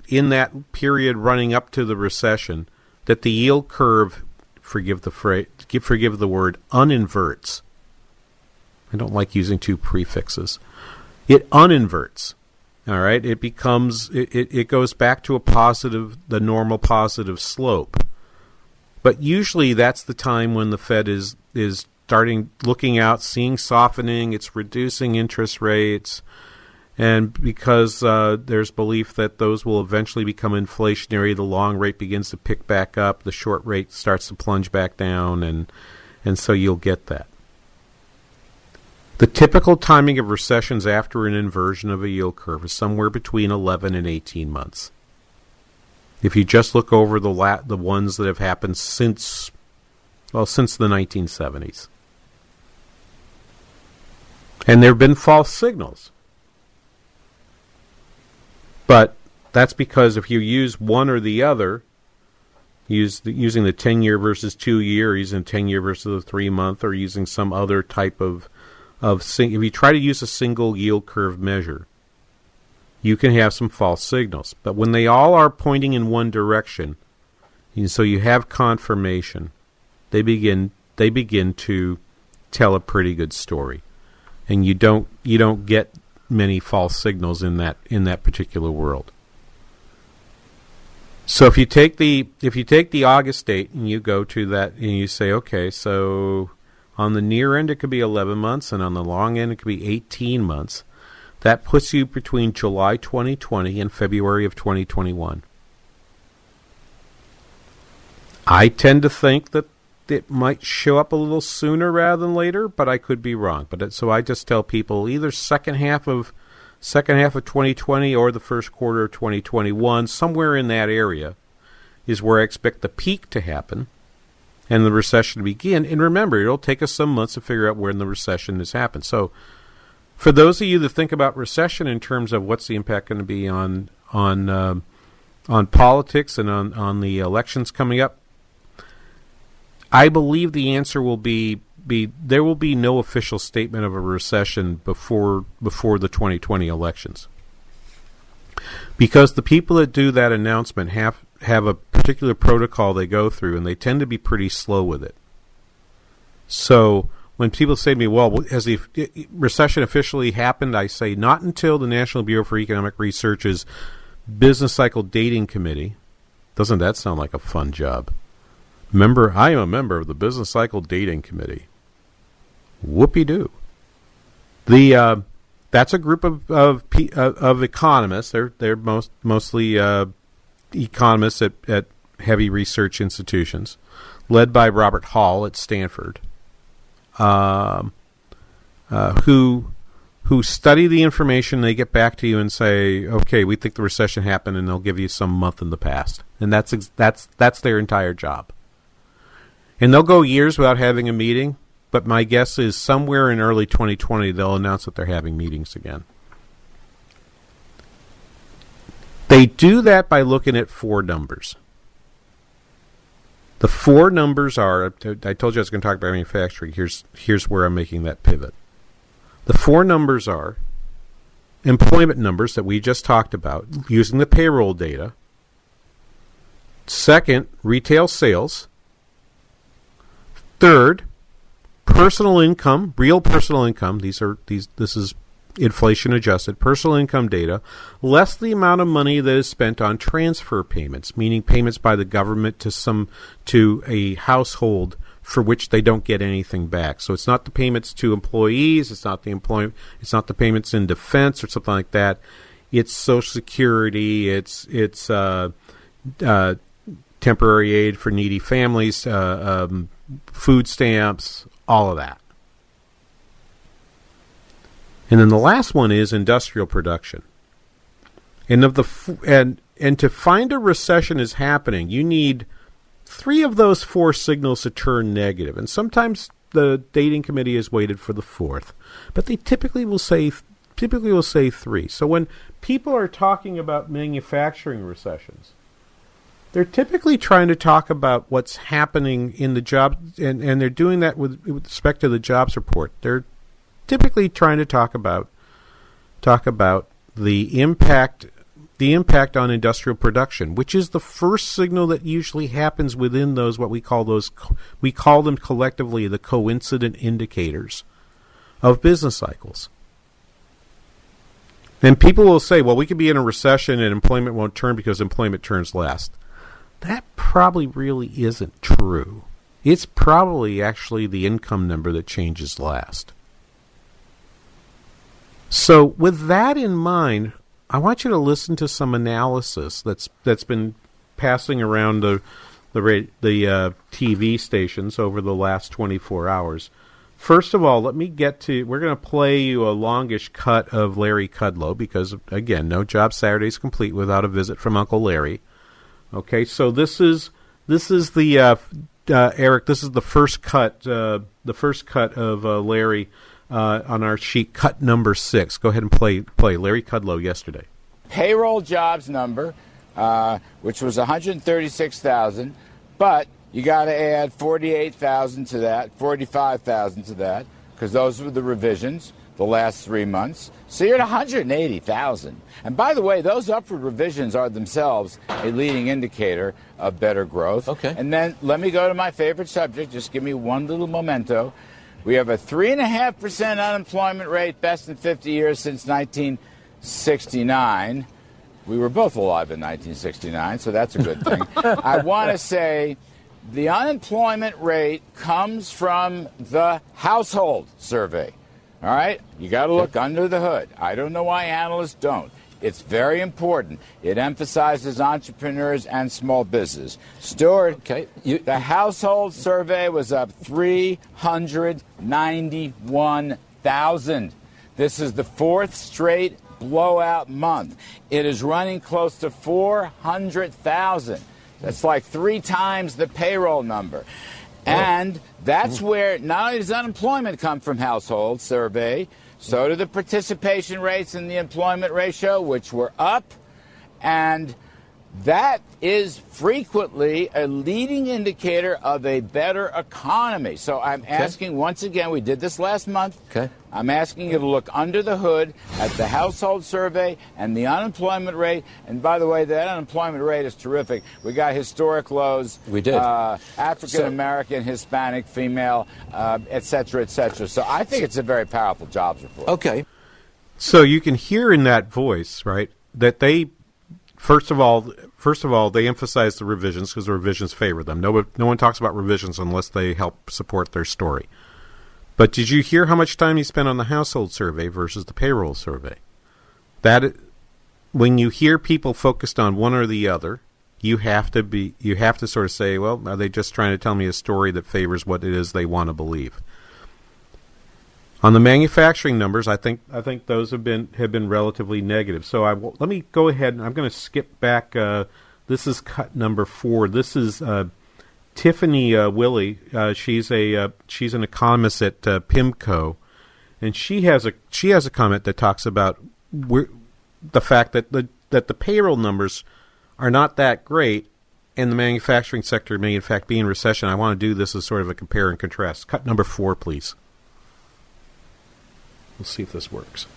in that period running up to the recession that the yield curve, forgive the phrase, forgive the word, uninverts. I don't like using two prefixes. It uninverts. All right, it becomes it, it, it goes back to a positive, the normal positive slope. But usually that's the time when the Fed is is starting looking out, seeing softening. It's reducing interest rates and because uh, there's belief that those will eventually become inflationary, the long rate begins to pick back up, the short rate starts to plunge back down, and and so you'll get that. The typical timing of recessions after an inversion of a yield curve is somewhere between 11 and 18 months. If you just look over the la- the ones that have happened since well since the 1970s. And there have been false signals. But that's because if you use one or the other, use the, using the 10 year versus 2 year, using 10 year versus the 3 month, or using some other type of, of sing- if you try to use a single yield curve measure, you can have some false signals. But when they all are pointing in one direction, so you have confirmation, they begin they begin to tell a pretty good story. And you don't you don't get many false signals in that in that particular world. So if you take the if you take the August date and you go to that and you say, okay, so on the near end it could be 11 months and on the long end it could be 18 months. That puts you between July 2020 and February of 2021. I tend to think that it might show up a little sooner rather than later, but I could be wrong. But it, so I just tell people either second half of second half of 2020 or the first quarter of 2021, somewhere in that area, is where I expect the peak to happen and the recession to begin. And remember, it'll take us some months to figure out when the recession has happened. So, for those of you that think about recession in terms of what's the impact going to be on on um, on politics and on on the elections coming up, I believe the answer will be be there will be no official statement of a recession before before the 2020 elections. because the people that do that announcement have have a particular protocol they go through, and they tend to be pretty slow with it. So when people say to me, "Well, has the recession officially happened?" I say, "Not until the National Bureau for Economic Research's Business Cycle Dating Committee." Doesn't that sound like a fun job? Member, I am a member of the Business Cycle Dating Committee. Whoopie doo. The uh, that's a group of of, of economists. They're they're most mostly uh, economists at, at heavy research institutions, led by Robert Hall at Stanford, um, uh, who who study the information. They get back to you and say, "Okay, we think the recession happened," and they'll give you some month in the past, and that's that's that's their entire job. And they'll go years without having a meeting, but my guess is somewhere in early 2020 they'll announce that they're having meetings again. They do that by looking at four numbers. The four numbers are I told you I was going to talk about manufacturing. Here's here's where I'm making that pivot. The four numbers are employment numbers that we just talked about using the payroll data. Second, retail sales. Third, personal income, real personal income. These are these this is inflation adjusted personal income data, less the amount of money that is spent on transfer payments, meaning payments by the government to some to a household for which they don't get anything back. So it's not the payments to employees, it's not the employment, it's not the payments in defense or something like that. It's Social Security, it's it's uh, uh, temporary aid for needy families, uh, um, food stamps, all of that. And then the last one is industrial production. And of the f- and and to find a recession is happening, you need three of those four signals to turn negative. And sometimes the dating committee has waited for the fourth, but they typically will say typically will say three. So when people are talking about manufacturing recessions, they're typically trying to talk about what's happening in the job, and, and they're doing that with, with respect to the jobs report. They're typically trying to talk about talk about the impact the impact on industrial production, which is the first signal that usually happens within those what we call those we call them collectively the coincident indicators of business cycles. And people will say, well, we could be in a recession and employment won't turn because employment turns last. That probably really isn't true. It's probably actually the income number that changes last. So, with that in mind, I want you to listen to some analysis that's that's been passing around the the the uh, TV stations over the last 24 hours. First of all, let me get to. We're going to play you a longish cut of Larry Kudlow because, again, no job Saturday is complete without a visit from Uncle Larry. Okay, so this is this is the uh, uh, Eric. This is the first cut. Uh, the first cut of uh, Larry uh, on our sheet, cut number six. Go ahead and play play Larry Kudlow yesterday. Payroll jobs number, uh, which was 136,000, but you got to add 48,000 to that, 45,000 to that, because those were the revisions the last three months. So you're at 180,000. And by the way, those upward revisions are themselves a leading indicator of better growth. Okay. And then let me go to my favorite subject. Just give me one little memento. We have a 3.5% unemployment rate, best in 50 years since 1969. We were both alive in 1969, so that's a good thing. I want to say the unemployment rate comes from the household survey. All right? You got to look under the hood. I don't know why analysts don't. It's very important. It emphasizes entrepreneurs and small business. Stuart, okay. You, the household survey was up 391,000. This is the fourth straight blowout month. It is running close to 400,000. That's like three times the payroll number. Oh. And that's mm. where not only does unemployment come from household survey, so do the participation rates and the employment ratio, which were up. And that is frequently a leading indicator of a better economy. So I'm okay. asking once again, we did this last month. Okay. I'm asking you to look under the hood at the household survey and the unemployment rate. And by the way, that unemployment rate is terrific. We got historic lows. We did. Uh, African American, so, Hispanic, female, uh, et cetera, et cetera. So I think it's a very powerful jobs report. Okay. So you can hear in that voice, right, that they first of all, first of all, they emphasize the revisions because the revisions favor them. No, no one talks about revisions unless they help support their story. But did you hear how much time he spent on the household survey versus the payroll survey? That when you hear people focused on one or the other, you have to be you have to sort of say, well, are they just trying to tell me a story that favors what it is they want to believe? On the manufacturing numbers, I think I think those have been have been relatively negative. So let me go ahead and I'm going to skip back. Uh, this is cut number four. This is uh, Tiffany uh, Willie. Uh, she's a uh, she's an economist at uh, PIMCO, and she has a she has a comment that talks about the fact that the that the payroll numbers are not that great, and the manufacturing sector may in fact be in recession. I want to do this as sort of a compare and contrast. Cut number four, please. Let's see if this works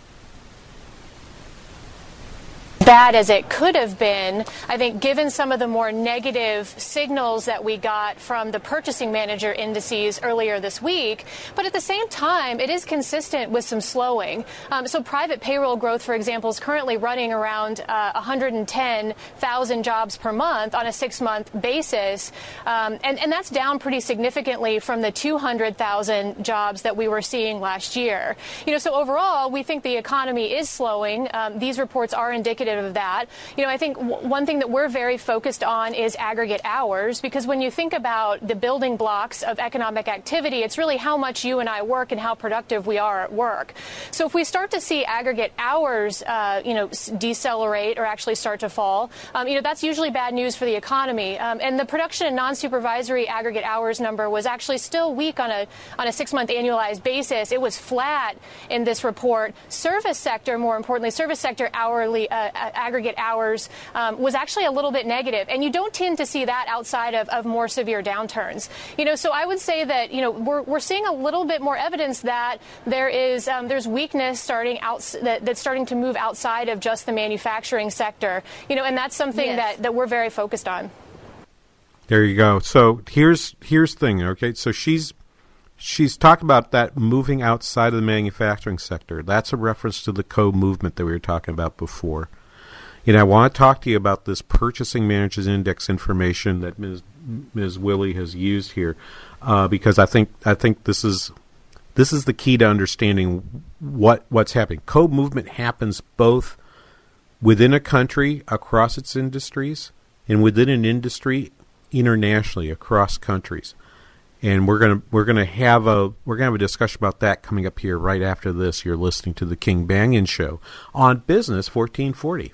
bad as it could have been, I think, given some of the more negative signals that we got from the purchasing manager indices earlier this week. But at the same time, it is consistent with some slowing. Um, so private payroll growth, for example, is currently running around uh, 110,000 jobs per month on a six month basis. Um, and, and that's down pretty significantly from the 200,000 jobs that we were seeing last year. You know, so overall, we think the economy is slowing. Um, these reports are indicative of that. You know, I think w- one thing that we're very focused on is aggregate hours because when you think about the building blocks of economic activity, it's really how much you and I work and how productive we are at work. So if we start to see aggregate hours, uh, you know, decelerate or actually start to fall, um, you know, that's usually bad news for the economy. Um, and the production and non-supervisory aggregate hours number was actually still weak on a on a six-month annualized basis. It was flat in this report. Service sector, more importantly, service sector hourly uh, aggregate hours um, was actually a little bit negative, and you don't tend to see that outside of, of more severe downturns. You know, so I would say that you know we're, we're seeing a little bit more evidence that there is um, there's weakness starting out that, that's starting to move outside of just the manufacturing sector. You know, and that's something yes. that, that we're very focused on. There you go. So here's here's the thing. Okay, so she's she's talked about that moving outside of the manufacturing sector. That's a reference to the co movement that we were talking about before. Know, I want to talk to you about this purchasing managers index information that Ms. Ms. Willie has used here, uh, because I think I think this is this is the key to understanding what what's happening. Co movement happens both within a country across its industries and within an industry internationally across countries. And we're gonna we're gonna have a we're gonna have a discussion about that coming up here right after this. You're listening to the King Banaian Show on Business 1440.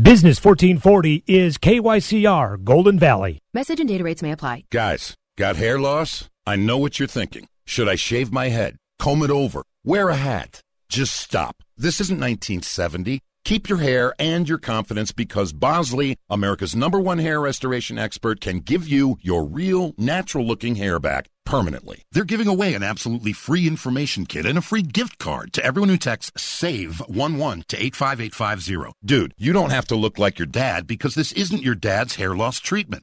Business 1440 is KYCR Golden Valley. Message and data rates may apply. Guys, got hair loss? I know what you're thinking. Should I shave my head? Comb it over? Wear a hat? Just stop. This isn't 1970. Keep your hair and your confidence because Bosley, America's number one hair restoration expert, can give you your real, natural looking hair back permanently. They're giving away an absolutely free information kit and a free gift card to everyone who texts SAVE11 to 85850. Dude, you don't have to look like your dad because this isn't your dad's hair loss treatment.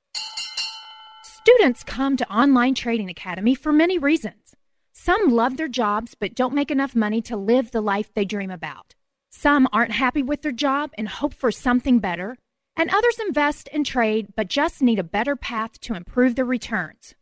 Students come to Online Trading Academy for many reasons. Some love their jobs but don't make enough money to live the life they dream about. Some aren't happy with their job and hope for something better. And others invest and trade but just need a better path to improve their returns.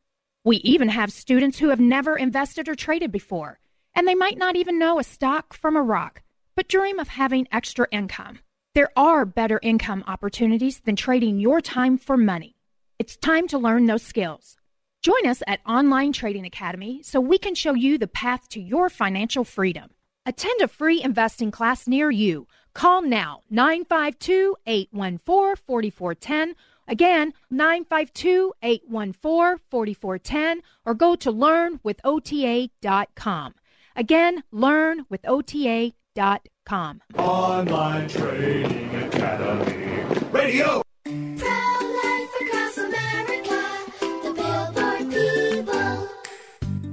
We even have students who have never invested or traded before, and they might not even know a stock from a rock, but dream of having extra income. There are better income opportunities than trading your time for money. It's time to learn those skills. Join us at Online Trading Academy so we can show you the path to your financial freedom. Attend a free investing class near you. Call now 952 814 4410. Again, 952 814 4410 or go to learnwithota.com. Again, learnwithota.com. Online Trading Academy. Radio.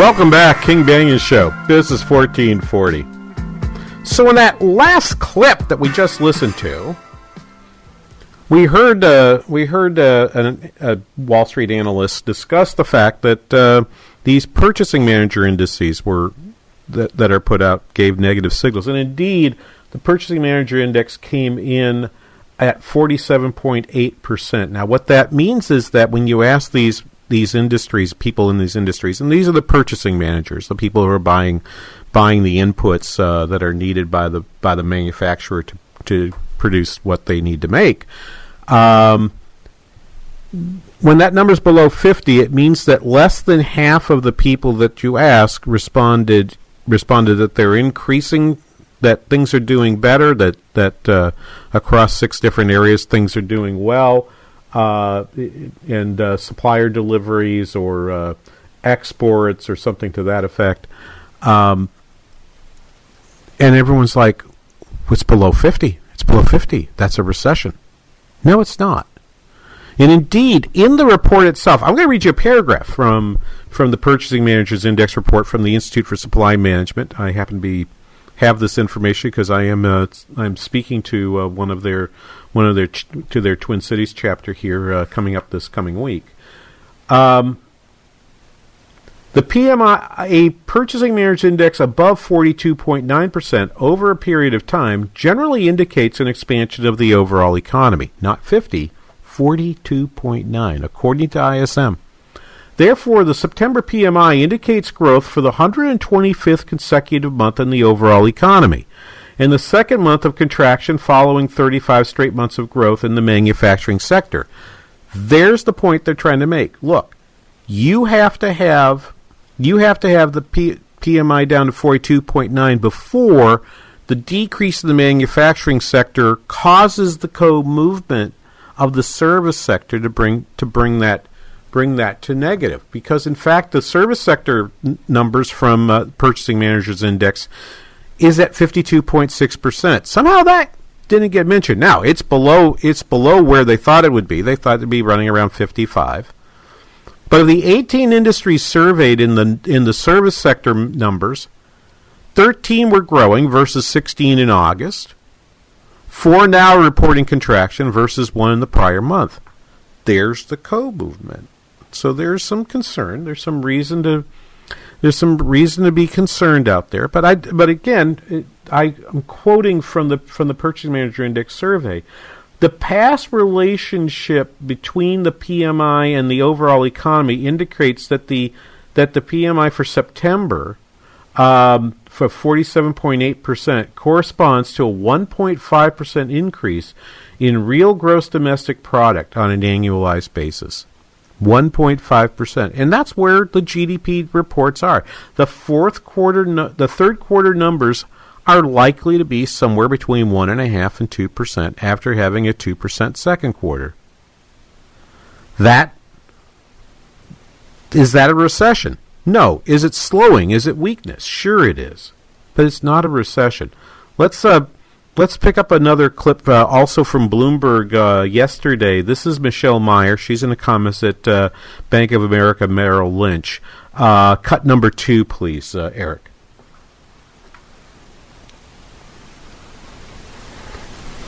Welcome back, King Banaian Show. This is 1440. So, in that last clip that we just listened to, we heard uh, we heard uh, an, a Wall Street analyst discuss the fact that uh, these purchasing manager indices were that, that are put out gave negative signals, and indeed, the purchasing manager index came in at 47.8 percent. Now, what that means is that when you ask these these industries, people in these industries, and these are the purchasing managers, the people who are buying buying the inputs uh, that are needed by the by the manufacturer to to produce what they need to make. Um, when that number is below 50, it means that less than half of the people that you ask responded responded that they're increasing, that things are doing better, that that uh, across six different areas things are doing well and uh, supplier deliveries or uh, exports or something to that effect. Um, and everyone's like, "What's below fifty? It's below fifty. That's a recession." No, it's not. And indeed, in the report itself, I'm going to read you a paragraph from from the Purchasing Managers Index report from the Institute for Supply Management. I happen to be have this information because I am uh, I'm speaking to uh, one of their one of their ch- to their Twin Cities chapter here uh, coming up this coming week. Um, the PMI, a purchasing manager index above 42.9% over a period of time, generally indicates an expansion of the overall economy. Not 50, 42.9, according to ISM. Therefore, the September PMI indicates growth for the 125th consecutive month in the overall economy, and the second month of contraction following 35 straight months of growth in the manufacturing sector. There's the point they're trying to make. Look, you have to have you have to have the P- PMI down to 42.9 before the decrease in the manufacturing sector causes the co-movement of the service sector to bring to bring that bring that to negative because in fact the service sector n- numbers from uh, purchasing managers index is at 52.6%. Somehow that didn't get mentioned. Now, it's below it's below where they thought it would be. They thought it'd be running around 55. But of the 18 industries surveyed in the in the service sector numbers, 13 were growing versus 16 in August. Four now reporting contraction versus one in the prior month. There's the co movement. So there's some concern. There's some reason to there's some reason to be concerned out there. But I but again, I, I'm quoting from the from the Purchasing Manager Index survey. The past relationship between the PMI and the overall economy indicates that the that the PMI for September um, for 47.8% corresponds to a 1.5% increase in real gross domestic product on an annualized basis. 1.5%. And that's where the GDP reports are. The fourth quarter, the third quarter numbers are likely to be somewhere between 1.5 and 2% after having a 2% second quarter. That is that a recession? No. Is it slowing? Is it weakness? Sure it is. But it's not a recession. Let's uh, let's pick up another clip uh, also from Bloomberg uh, yesterday. This is Michelle Meyer. She's an economist at uh, Bank of America Merrill Lynch. Uh, cut number two, please, uh,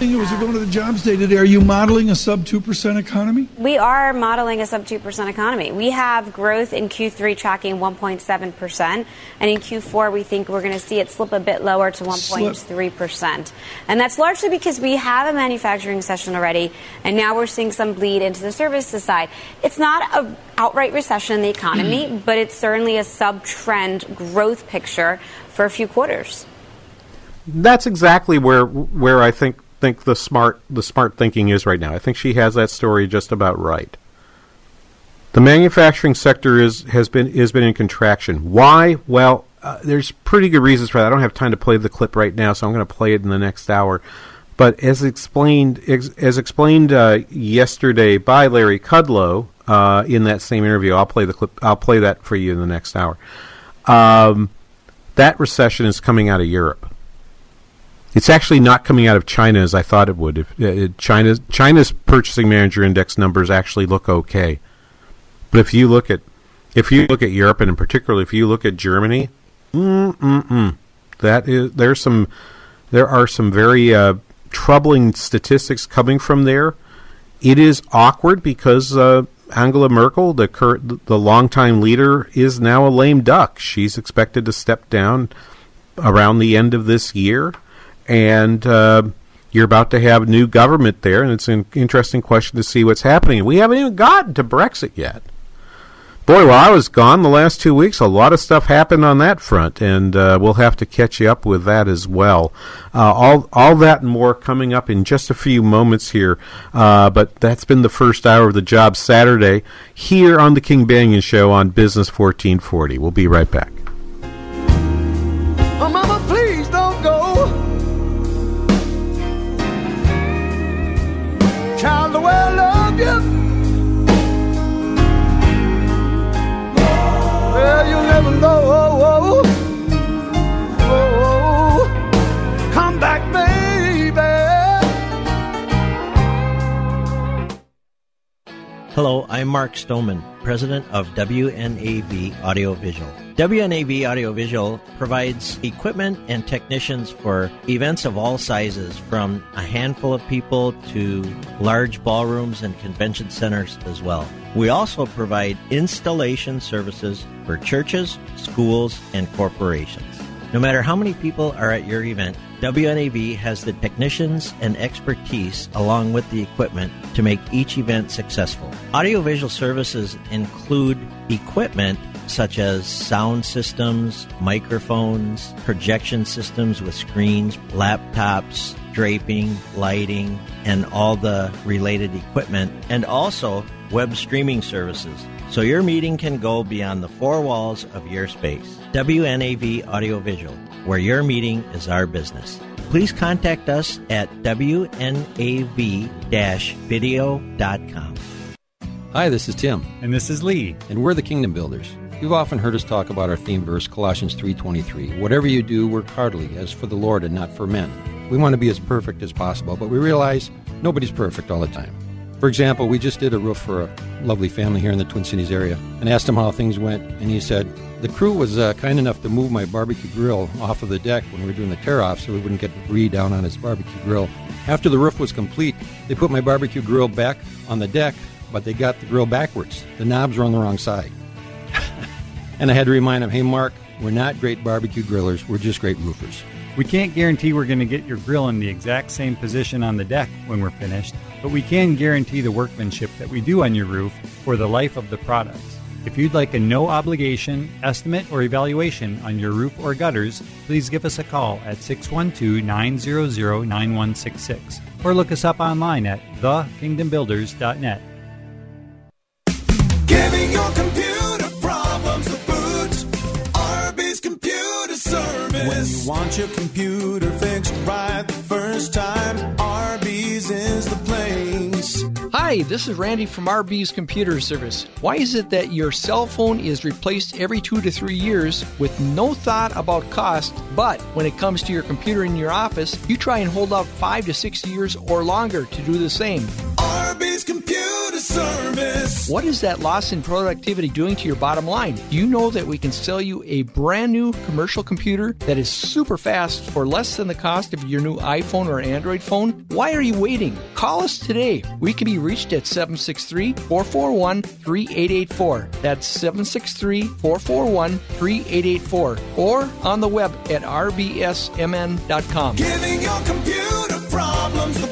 Eric. Was going to the jobs day today? Are you modeling a sub 2% economy? We are modeling a sub 2% economy. We have growth in Q3 tracking 1.7%, and in Q4 we think we're going to see it slip a bit lower to 1.3%. And that's largely because we have a manufacturing recession already, and now we're seeing some bleed into the services side. It's not a outright recession in the economy, but it's certainly a sub-trend growth picture for a few quarters. That's exactly where where I think think the smart the smart thinking is right now. I think she has that story just about right. The manufacturing sector is has been has been in contraction. Why? Well, uh, there's pretty good reasons for that. I don't have time to play the clip right now, so I'm going to play it in the next hour. But as explained ex, as explained uh, yesterday by Larry Kudlow uh, in that same interview, I'll play the clip. I'll play that for you in the next hour. Um, that recession is coming out of Europe. It's actually not coming out of China as I thought it would. If uh, China's China's purchasing manager index numbers actually look okay, but if you look at if you look at Europe and in particular if you look at Germany, mm mm that is there's some there are some very uh, troubling statistics coming from there. It is awkward because uh, Angela Merkel, the current the longtime leader, is now a lame duck. She's expected to step down around the end of this year and uh, you're about to have new government there, and it's an interesting question to see what's happening. We haven't even gotten to Brexit yet. Boy, while I was gone the last two weeks, a lot of stuff happened on that front, and uh, we'll have to catch you up with that as well. Uh, all, all that and more coming up in just a few moments here. Uh, but that's been the first hour of the job Saturday here on the King Banaian Show on Business 1440. We'll be right back. Hello, I'm Mark Stoneman, president of WNAV Audiovisual. WNAV Audiovisual provides equipment and technicians for events of all sizes, from a handful of people to large ballrooms and convention centers as well. We also provide installation services for churches, schools, and corporations. No matter how many people are at your event, WNAV has the technicians and expertise along with the equipment to make each event successful. Audiovisual services include equipment such as sound systems, microphones, projection systems with screens, laptops, draping, lighting, and all the related equipment, and also web streaming services. So your meeting can go beyond the four walls of your space. WNAV Audiovisual, where your meeting is our business. Please contact us at WNAV-video.com. Hi, this is Tim. And this is Lee. And we're the Kingdom Builders. You've often heard us talk about our theme verse, Colossians 3.23. Whatever you do, work heartily, as for the Lord and not for men. We want to be as perfect as possible, but we realize nobody's perfect all the time. For example, we just did a roof for a lovely family here in the Twin Cities area and asked him how things went, and he said, The crew was uh, kind enough to move my barbecue grill off of the deck when we were doing the tear off so we wouldn't get debris down on his barbecue grill. After the roof was complete, they put my barbecue grill back on the deck, but they got the grill backwards. The knobs were on the wrong side. And I had to remind him, Hey, Mark, we're not great barbecue grillers, we're just great roofers. We can't guarantee we're going to get your grill in the exact same position on the deck when we're finished, but we can guarantee the workmanship that we do on your roof for the life of the product. If you'd like a no obligation estimate or evaluation on your roof or gutters, please give us a call at 612 900 9166 or look us up online at thekingdombuilders.net. Giving your computer When you want your computer fixed right the first time, RB's is the place. Hi, this is Randy from RB's Computer Service. Why is it that your cell phone is replaced every two to three years with no thought about cost, but when it comes to your computer in your office, you try and hold out five to six years or longer to do the same? RB's Computer Service. What is that loss in productivity doing to your bottom line? Do you know that we can sell you a brand new commercial computer that is super fast for less than the cost of your new iPhone or Android phone? Why are you waiting? Call us today. We can be reached at 763 441 3884. That's 763 441 3884. Or on the web at rbsmn.com. Giving your computer problems